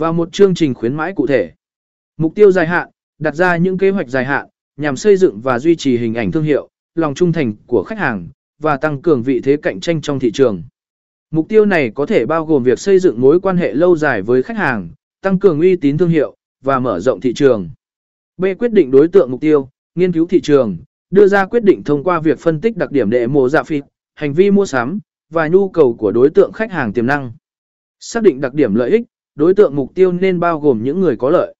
Và một chương trình khuyến mãi cụ thể. Mục tiêu dài hạn, đặt ra những kế hoạch dài hạn, nhằm xây dựng và duy trì hình ảnh thương hiệu, lòng trung thành của khách hàng, và tăng cường vị thế cạnh tranh trong thị trường. Mục tiêu này có thể bao gồm việc xây dựng mối quan hệ lâu dài với khách hàng, tăng cường uy tín thương hiệu, và mở rộng thị trường. B. Quyết định đối tượng mục tiêu, nghiên cứu thị trường, đưa ra quyết định thông qua việc phân tích đặc điểm đệ mô dạ phi, hành vi mua sắm, và nhu cầu của đối tượng khách hàng tiềm năng. Xác định đặc điểm lợi ích, đối tượng mục tiêu nên bao gồm những người có lợi.